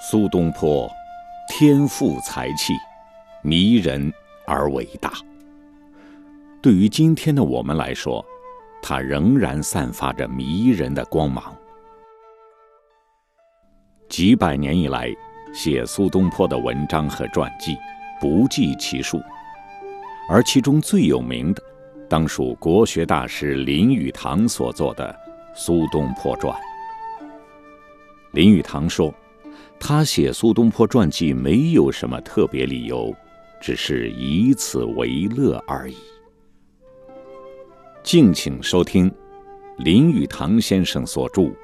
苏东坡，天赋才气，迷人而伟大。对于今天的我们来说，他仍然散发着迷人的光芒。几百年以来，写苏东坡的文章和传记不计其数，而其中最有名的，当属国学大师林语堂所作的《苏东坡传》。林语堂说。他写苏东坡传记没有什么特别理由，只是以此为乐而已。敬请收听林语堂先生所著《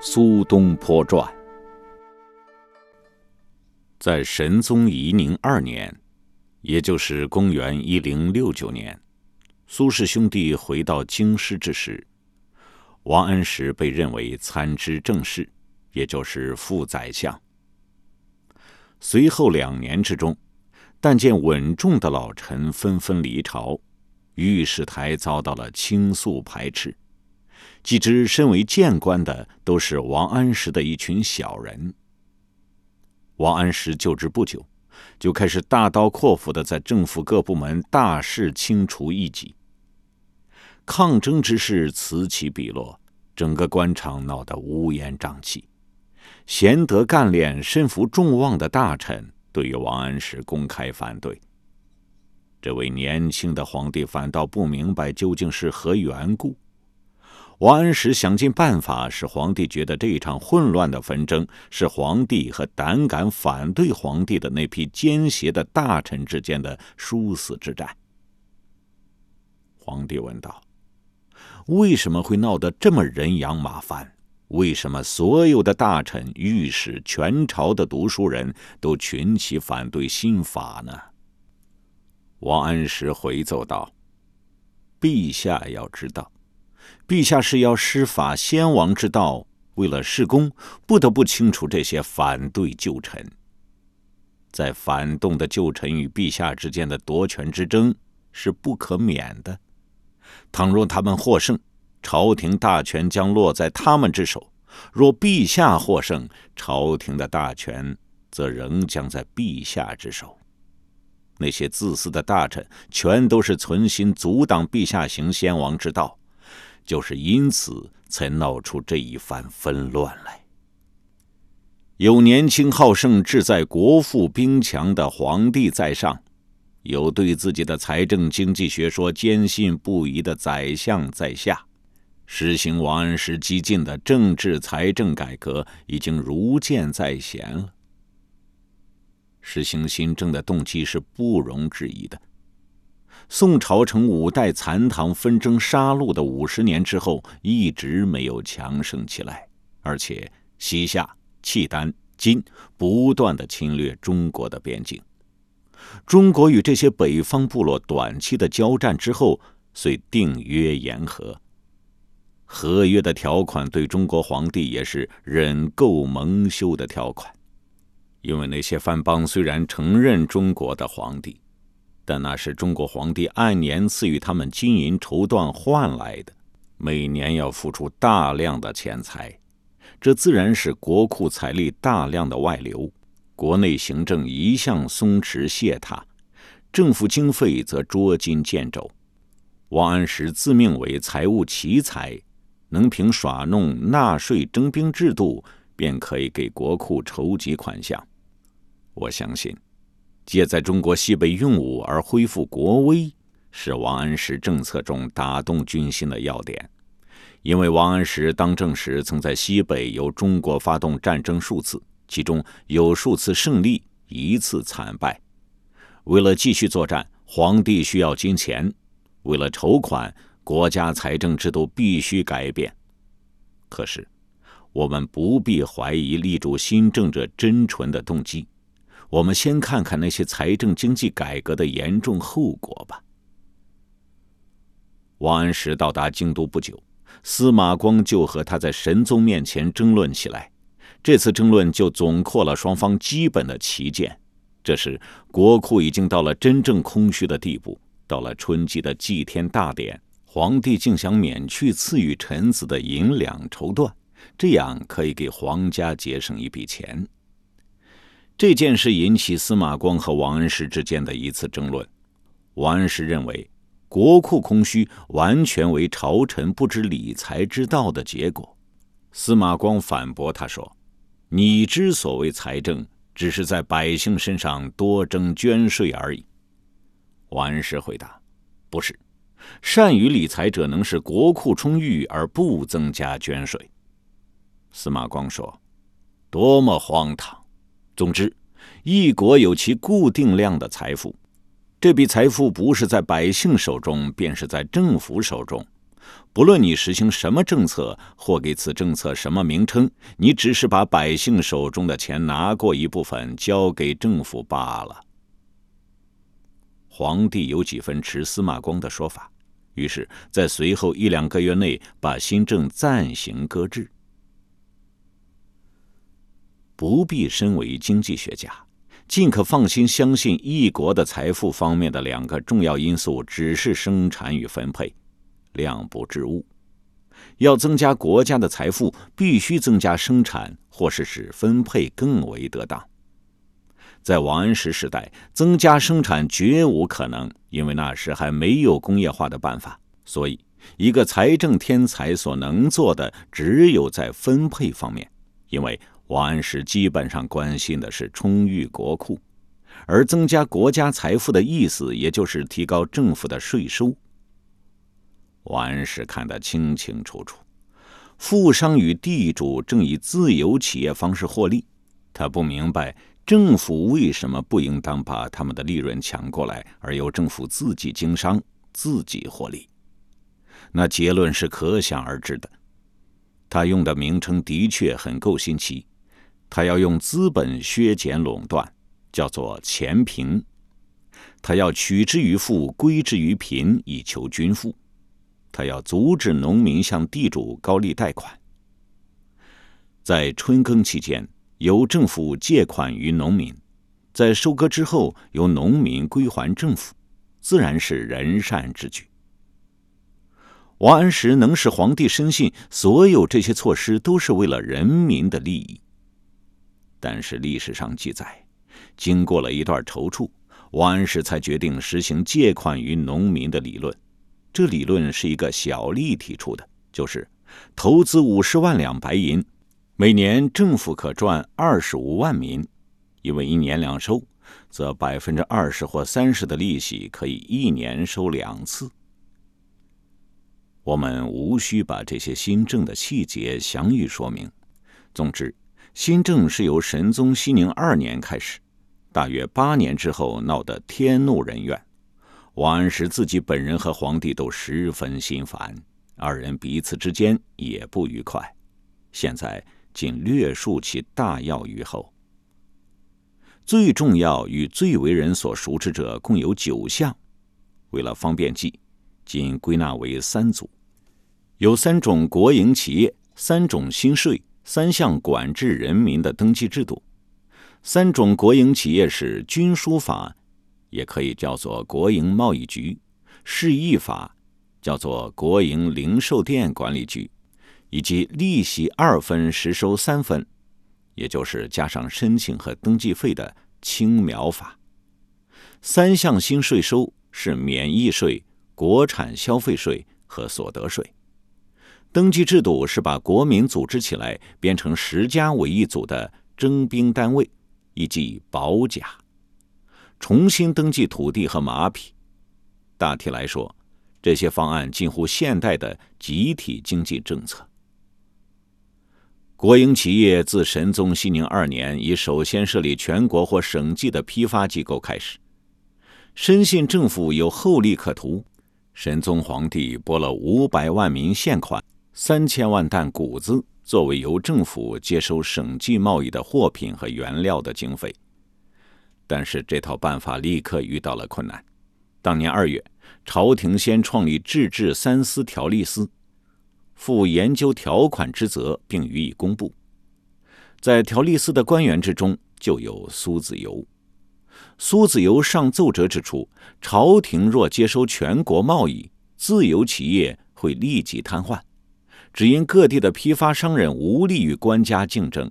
苏东坡传》。在神宗仪宁二年，也就是公元一零六九年，苏氏兄弟回到京师之时，王安石被认为参知政事。也就是副宰相。随后两年之中，但见稳重的老臣纷纷离朝，御史台遭到了倾诉排斥。既知身为谏官的都是王安石的一群小人。王安石就职不久，就开始大刀阔斧的在政府各部门大肆清除异己。抗争之势此起彼落，整个官场闹得乌烟瘴气。贤德干练、身负众望的大臣对于王安石公开反对。这位年轻的皇帝反倒不明白究竟是何缘故。王安石想尽办法使皇帝觉得这一场混乱的纷争是皇帝和胆敢反对皇帝的那批奸邪的大臣之间的殊死之战。皇帝问道：“为什么会闹得这么人仰马翻？”为什么所有的大臣、御史、全朝的读书人都群起反对新法呢？王安石回奏道：“陛下要知道，陛下是要施法先王之道，为了事功，不得不清除这些反对旧臣。在反动的旧臣与陛下之间的夺权之争是不可免的。倘若他们获胜，朝廷大权将落在他们之手；若陛下获胜，朝廷的大权则仍将在陛下之手。那些自私的大臣，全都是存心阻挡陛下行先王之道，就是因此才闹出这一番纷乱来。有年轻好胜、志在国富兵强的皇帝在上，有对自己的财政经济学说坚信不疑的宰相在下。实行王安石激进的政治财政改革已经如箭在弦了。实行新政的动机是不容置疑的。宋朝成五代残唐纷争杀戮的五十年之后，一直没有强盛起来，而且西夏、契丹、金不断的侵略中国的边境。中国与这些北方部落短期的交战之后，遂定约言和。合约的条款对中国皇帝也是忍垢蒙羞的条款，因为那些藩邦虽然承认中国的皇帝，但那是中国皇帝按年赐予他们金银绸缎换来的，每年要付出大量的钱财，这自然是国库财力大量的外流，国内行政一向松弛懈怠，政府经费则捉襟见肘。王安石自命为财务奇才。能凭耍弄纳税征兵制度，便可以给国库筹集款项。我相信，借在中国西北用武而恢复国威，是王安石政策中打动军心的要点。因为王安石当政时，曾在西北由中国发动战争数次，其中有数次胜利，一次惨败。为了继续作战，皇帝需要金钱，为了筹款。国家财政制度必须改变，可是我们不必怀疑立主新政者真纯的动机。我们先看看那些财政经济改革的严重后果吧。王安石到达京都不久，司马光就和他在神宗面前争论起来。这次争论就总括了双方基本的旗舰：这时国库已经到了真正空虚的地步，到了春季的祭天大典。皇帝竟想免去赐予臣子的银两绸缎，这样可以给皇家节省一笔钱。这件事引起司马光和王安石之间的一次争论。王安石认为，国库空虚完全为朝臣不知理财之道的结果。司马光反驳他说：“你之所谓财政，只是在百姓身上多征捐税而已。”王安石回答：“不是，善于理财者能使国库充裕而不增加捐税。”司马光说：“多么荒唐！”总之，一国有其固定量的财富，这笔财富不是在百姓手中，便是在政府手中。不论你实行什么政策，或给此政策什么名称，你只是把百姓手中的钱拿过一部分交给政府罢了。皇帝有几分持司马光的说法，于是，在随后一两个月内把新政暂行搁置。不必身为经济学家，尽可放心相信一国的财富方面的两个重要因素只是生产与分配，量不治物。要增加国家的财富，必须增加生产，或是使分配更为得当。在王安石时代，增加生产绝无可能，因为那时还没有工业化的办法。所以，一个财政天才所能做的，只有在分配方面，因为。王安石基本上关心的是充裕国库，而增加国家财富的意思，也就是提高政府的税收。王安石看得清清楚楚，富商与地主正以自由企业方式获利，他不明白政府为什么不应当把他们的利润抢过来，而由政府自己经商、自己获利。那结论是可想而知的。他用的名称的确很够新奇。他要用资本削减垄断，叫做钱平；他要取之于富，归之于贫，以求均富；他要阻止农民向地主高利贷款。在春耕期间，由政府借款于农民；在收割之后，由农民归还政府，自然是仁善之举。王安石能使皇帝深信，所有这些措施都是为了人民的利益。但是历史上记载，经过了一段踌躇，王安石才决定实行借款于农民的理论。这理论是一个小吏提出的，就是投资五十万两白银，每年政府可赚二十五万民，因为一年两收，则百分之二十或三十的利息可以一年收两次。我们无需把这些新政的细节详予说明。总之。新政是由神宗熙宁二年开始，大约八年之后闹得天怒人怨，王安石自己本人和皇帝都十分心烦，二人彼此之间也不愉快。现在仅略述其大要于后。最重要与最为人所熟知者共有九项，为了方便记，仅归纳为三组：有三种国营企业，三种新税。三项管制人民的登记制度，三种国营企业是军书法，也可以叫做国营贸易局；市役法叫做国营零售店管理局，以及利息二分实收三分，也就是加上申请和登记费的青苗法。三项新税收是免役税、国产消费税和所得税。登记制度是把国民组织起来，编成十家为一组的征兵单位，以及保甲，重新登记土地和马匹。大体来说，这些方案近乎现代的集体经济政策。国营企业自神宗熙宁二年以首先设立全国或省级的批发机构开始，深信政府有厚利可图，神宗皇帝拨了五百万名现款。三千万担谷子作为由政府接收省际贸易的货品和原料的经费，但是这套办法立刻遇到了困难。当年二月，朝廷先创立制治三司条例司，负研究条款之责，并予以公布。在条例司的官员之中，就有苏子由。苏子由上奏折指出，朝廷若接收全国贸易，自由企业会立即瘫痪。只因各地的批发商人无力与官家竞争，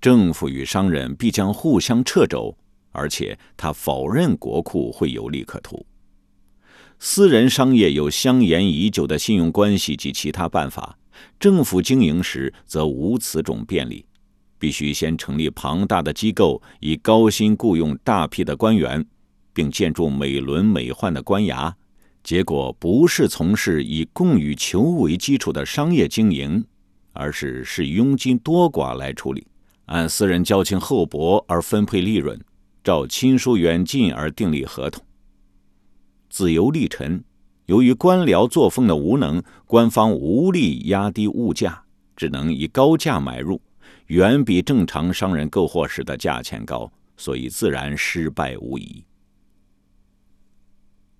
政府与商人必将互相掣肘，而且他否认国库会有利可图。私人商业有相沿已久的信用关系及其他办法，政府经营时则无此种便利，必须先成立庞大的机构，以高薪雇佣大批的官员，并建筑美轮美奂的官衙。结果不是从事以供与求为基础的商业经营，而是视佣金多寡来处理。按私人交情厚薄而分配利润，照亲疏远近而订立合同。自由历陈，由于官僚作风的无能，官方无力压低物价，只能以高价买入，远比正常商人购货时的价钱高，所以自然失败无疑。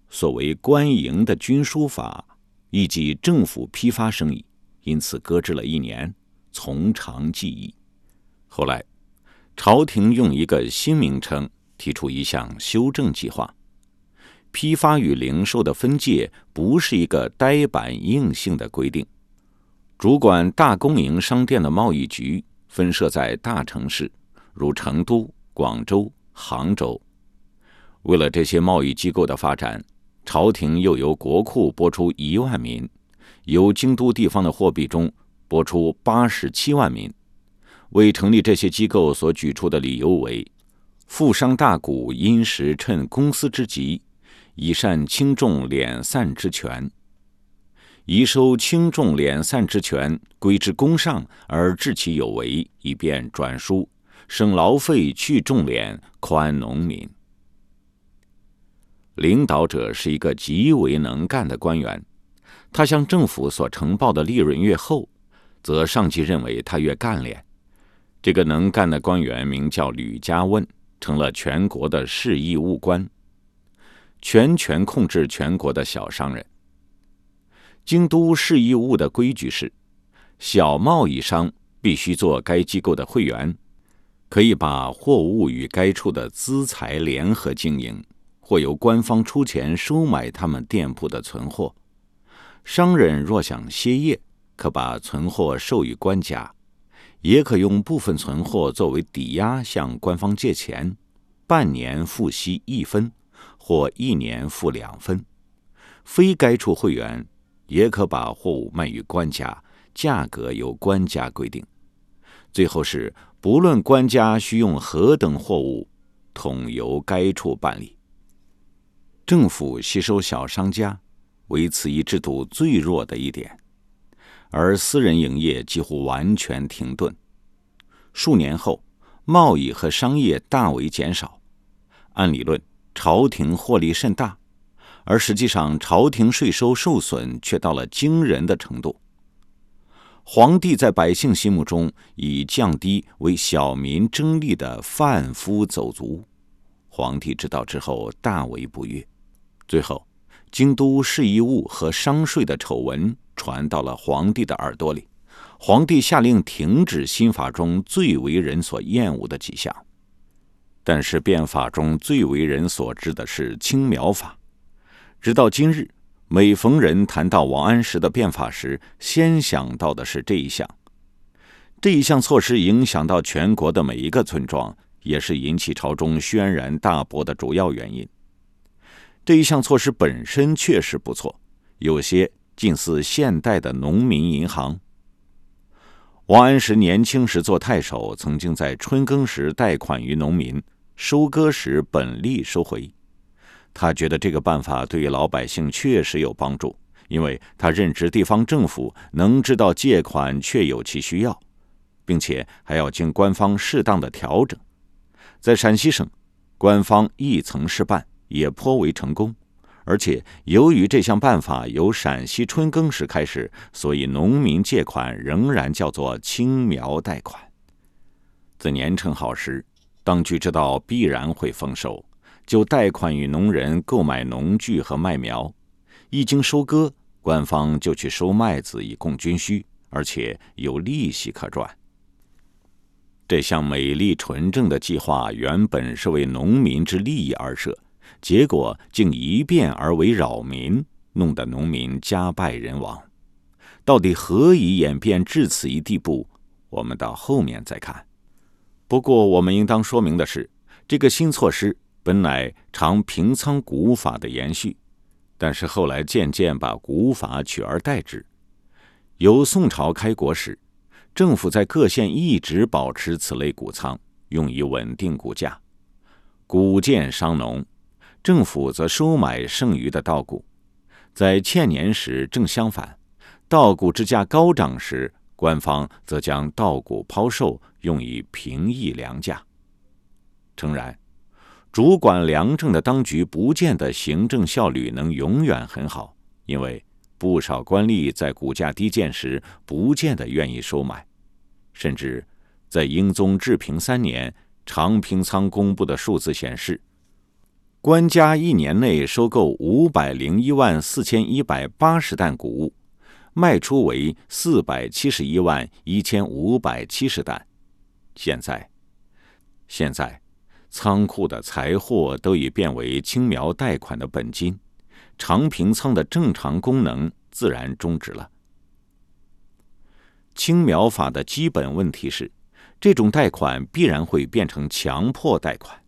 所谓官营的军书法，亦即政府批发生意，因此搁置了一年，从长计议。后来，朝廷用一个新名称提出一项修正计划：批发与零售的分界不是一个呆板硬性的规定。主管大公营商店的贸易局分设在大城市，如成都、广州、杭州。为了这些贸易机构的发展，朝廷又由国库拨出一万民，由京都地方的货币中拨出八十七万民。为成立这些机构所举出的理由为：富商大贾因时趁公司之急，以善轻重敛散之权；宜收轻重敛散之权归之公上，而治其有为，以便转输，省劳费，去重敛，宽农民。领导者是一个极为能干的官员，他向政府所呈报的利润越厚，则上级认为他越干练。这个能干的官员名叫吕家问，成了全国的市义务官，全权控制全国的小商人。京都市义务的规矩是，小贸易商必须做该机构的会员，可以把货物与该处的资财联合经营，或由官方出钱收买他们店铺的存货。商人若想歇业，可把存货授予官家。也可用部分存货作为抵押向官方借钱，半年付息一分，或一年付两分。非该处会员，也可把货物卖于官家，价格由官家规定。最后是，不论官家需用何等货物，统由该处办理。政府吸收小商家，为此一制度最弱的一点。而私人营业几乎完全停顿。数年后，贸易和商业大为减少。按理论，朝廷获利甚大，而实际上，朝廷税收受损却到了惊人的程度。皇帝在百姓心目中以降低为小民争利的贩夫走卒。皇帝知道之后大为不悦。最后，京都市义务和商税的丑闻。传到了皇帝的耳朵里，皇帝下令停止新法中最为人所厌恶的几项。但是变法中最为人所知的是青苗法。直到今日，每逢人谈到王安石的变法时，先想到的是这一项。这一项措施影响到全国的每一个村庄，也是引起朝中轩然大波的主要原因。这一项措施本身确实不错，有些。近似现代的农民银行。王安石年轻时做太守，曾经在春耕时贷款于农民，收割时本利收回。他觉得这个办法对于老百姓确实有帮助，因为他任职地方政府，能知道借款确有其需要，并且还要经官方适当的调整。在陕西省，官方亦曾试办，也颇为成功。而且，由于这项办法由陕西春耕时开始，所以农民借款仍然叫做青苗贷款。自年成好时，当局知道必然会丰收，就贷款与农人购买农具和麦苗。一经收割，官方就去收麦子以供军需，而且有利息可赚。这项美丽纯正的计划原本是为农民之利益而设。结果竟一变而为扰民，弄得农民家败人亡。到底何以演变至此一地步？我们到后面再看。不过，我们应当说明的是，这个新措施本乃常平仓古法的延续，但是后来渐渐把古法取而代之。由宋朝开国时，政府在各县一直保持此类谷仓，用以稳定谷价。谷贱伤农，政府则收买剩余的稻谷。在欠年时正相反，稻谷之价高涨时，官方则将稻谷抛售，用以平抑粮价。诚然，主管粮政的当局不见得行政效率能永远很好，因为不少官吏在谷价低贱时不见得愿意收买，甚至在英宗治平三年，长平仓公布的数字显示。官家一年内收购五百零一万四千一百八十担谷物，卖出为四百七十一万一千五百七十担。现在，现在，仓库的财货都已变为青苗贷款的本金，长平仓的正常功能自然终止了。青苗法的基本问题是，这种贷款必然会变成强迫贷款。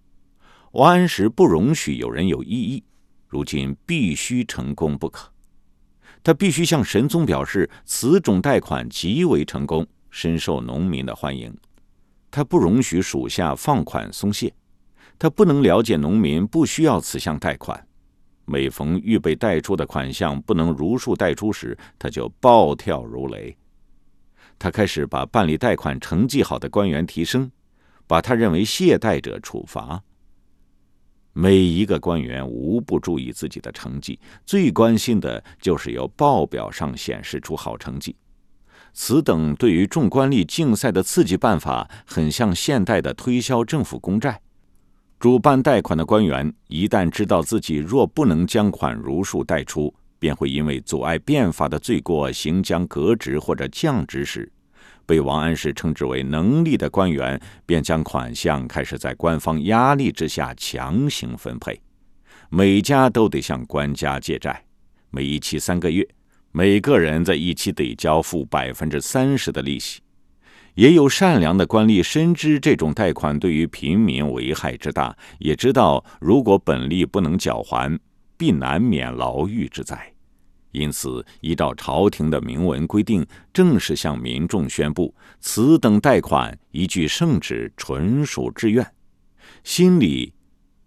王安石不容许有人有异议，如今必须成功不可。他必须向神宗表示，此种贷款极为成功，深受农民的欢迎。他不容许属下放款松懈，他不能了解农民不需要此项贷款。每逢预备贷出的款项不能如数贷出时，他就暴跳如雷。他开始把办理贷款成绩好的官员提升，把他认为懈怠者处罚。每一个官员无不注意自己的成绩，最关心的就是由报表上显示出好成绩。此等对于众官吏竞赛的刺激办法，很像现代的推销政府公债。主办贷款的官员一旦知道自己若不能将款如数贷出，便会因为阻碍变法的罪过，行将革职或者降职时。被王安石称之为能力的官员，便将款项开始在官方压力之下强行分配。每家都得向官家借债，每一期三个月，每个人在一期得交付百分之三十的利息。也有善良的官吏深知这种贷款对于平民危害之大，也知道如果本利不能缴还，必难免牢狱之灾。因此，依照朝廷的明文规定，正式向民众宣布，此等贷款依据圣旨，纯属自愿。心里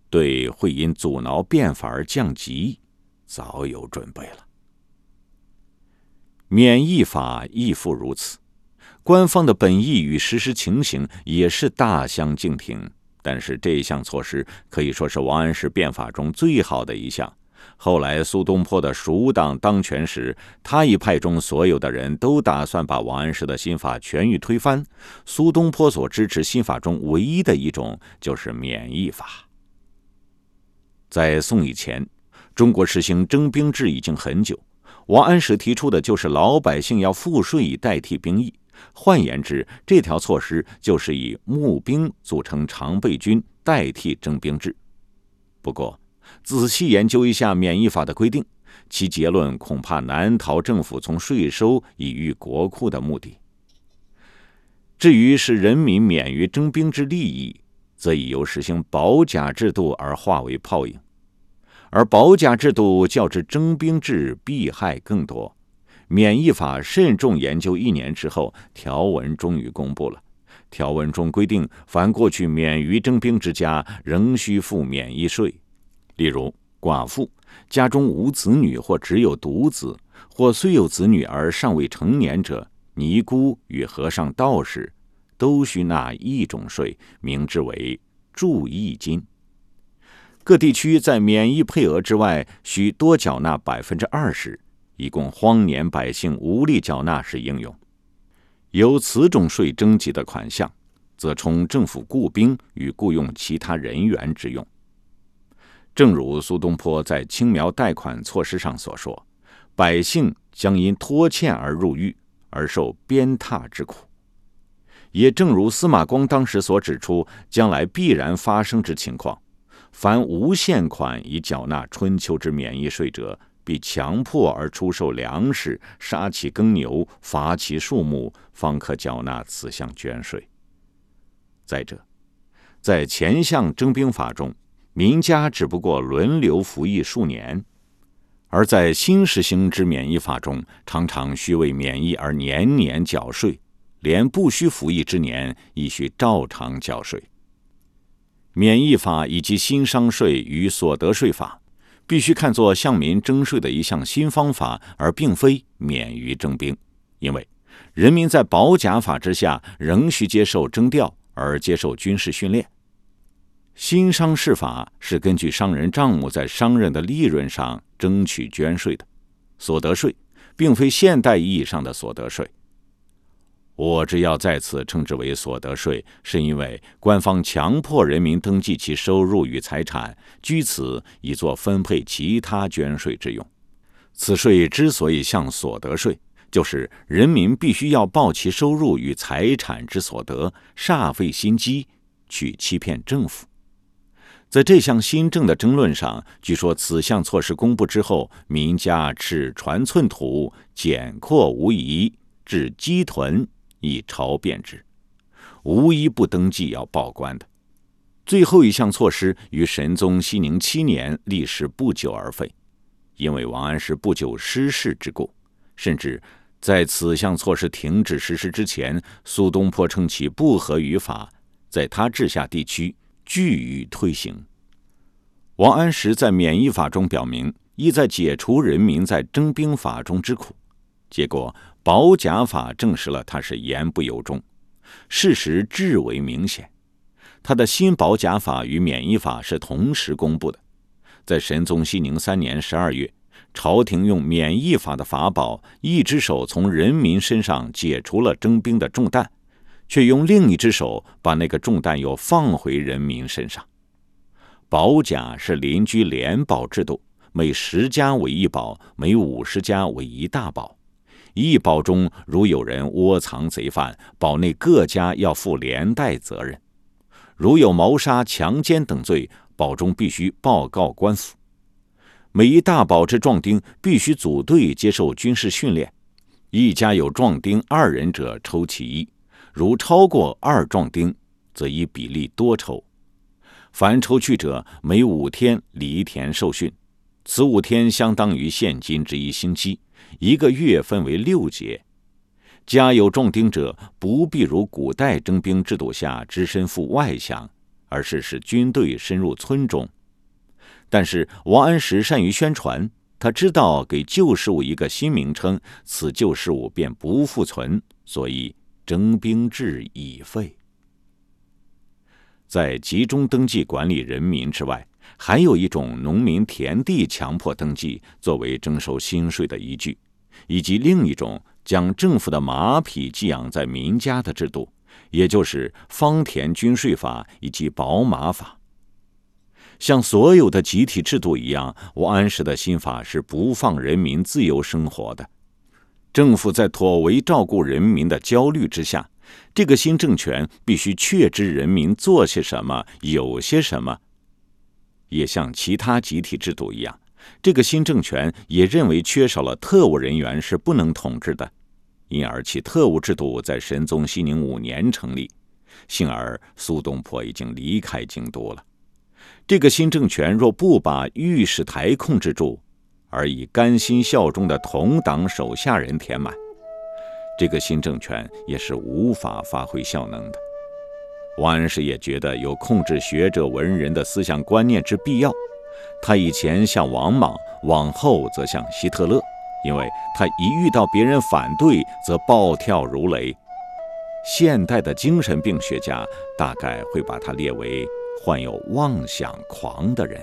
对会因阻挠变法而降级，早有准备了。免役法亦复如此，官方的本意与实施情形也是大相径庭。但是这项措施可以说是王安石变法中最好的一项。后来苏东坡的蜀党当权时，他一派中所有的人都打算把王安石的新法全域推翻。苏东坡所支持新法中唯一的一种就是免役法。在宋以前，中国实行征兵制已经很久，王安石提出的就是老百姓要赋税以代替兵役。换言之，这条措施就是以募兵组成常备军代替征兵制。不过，仔细研究一下免疫法的规定，其结论恐怕难逃政府从税收以御国库的目的。至于使人民免于征兵之利益，则已由实行保甲制度而化为泡影，而保甲制度较之征兵制弊害更多。免疫法慎重研究一年之后，条文终于公布了。条文中规定，凡过去免于征兵之家，仍需付免疫税。例如，寡妇家中无子女或只有独子，或虽有子女而尚未成年者，尼姑与和尚、道士都需纳一种税，名之为注役金。各地区在免疫配额之外，需多缴纳百分之二十，以供荒年百姓无力缴纳时应用。由此种税征集的款项，则充政府雇兵与雇用其他人员之用。正如苏东坡在青苗贷款措施上所说：“百姓将因拖欠而入狱，而受鞭挞之苦。”也正如司马光当时所指出，将来必然发生之情况：凡无限款以缴纳春秋之免役税者，必强迫而出售粮食，杀其耕牛，伐其树木，方可缴纳此项捐税。再者，在前项征兵法中，民家只不过轮流服役数年；而在新实行之免役法中，常常需为免役而年年缴税，连不需服役之年亦需照常缴税。免役法以及新商税与所得税法，必须看作向民征税的一项新方法，而并非免于征兵，因为人民在保甲法之下仍需接受征调而接受军事训练。新商事法是根据商人账目在商人的利润上征取捐税的，所得税并非现代意义上的所得税。我只要在此称之为所得税，是因为官方强迫人民登记其收入与财产，据此以作分配其他捐税之用。此税之所以像所得税，就是人民必须要报其收入与财产之所得，煞费心机去欺骗政府。在这项新政的争论上，据说此项措施公布之后，民家尺船寸土，减阔无疑，至鸡豚。以朝变之，无一不登记要报官的。最后一项措施于神宗熙宁七年历时不久而废，因为王安石不久失势之故。甚至在此项措施停止实施之前，苏东坡称其不合于法，在他治下地区拒予推行。王安石在免役法中表明，意在解除人民在征兵法中之苦，结果。保甲法证实了他是言不由衷，事实至为明显。他的新保甲法与免役法是同时公布的，在神宗熙宁三年十二月，朝廷用免役法的法宝，一只手从人民身上解除了征兵的重担，却用另一只手把那个重担又放回人民身上。保甲是邻居联保制度，每十家为一保，每五十家为一大保。一保中如有人窝藏贼犯，保内各家要负连带责任；如有谋杀、强奸等罪，保中必须报告官府。每一大保之壮丁必须组队接受军事训练，一家有壮丁二人者抽其一，如超过二壮丁，则以比例多抽。凡抽去者，每五天犁田受训，此五天相当于现今之一星期。一个月分为六节，家有壮丁者，不必如古代征兵制度下只身赴外乡，而是使军队深入村中。但是王安石善于宣传，他知道给旧事物一个新名称，此旧事物便不复存，所以征兵制已废。在集中登记管理人民之外，还有一种农民田地强迫登记，作为征收新税的依据。以及另一种将政府的马匹寄养在民家的制度，也就是方田均税法以及保马法。像所有的集体制度一样，王安石的新法是不放人民自由生活的。政府在妥为照顾人民的焦虑之下，这个新政权必须确知人民做些什么，有些什么，也像其他集体制度一样。这个新政权也认为缺少了特务人员是不能统治的，因而其特务制度在神宗熙宁五年成立。幸而苏东坡已经离开京都了。这个新政权若不把御史台控制住，而以甘心效忠的同党手下人填满，这个新政权也是无法发挥效能的。王安石也觉得有控制学者文人的思想观念之必要。他以前像王莽，往后则像希特勒，因为他一遇到别人反对，则暴跳如雷。现代的精神病学家大概会把他列为患有妄想狂的人。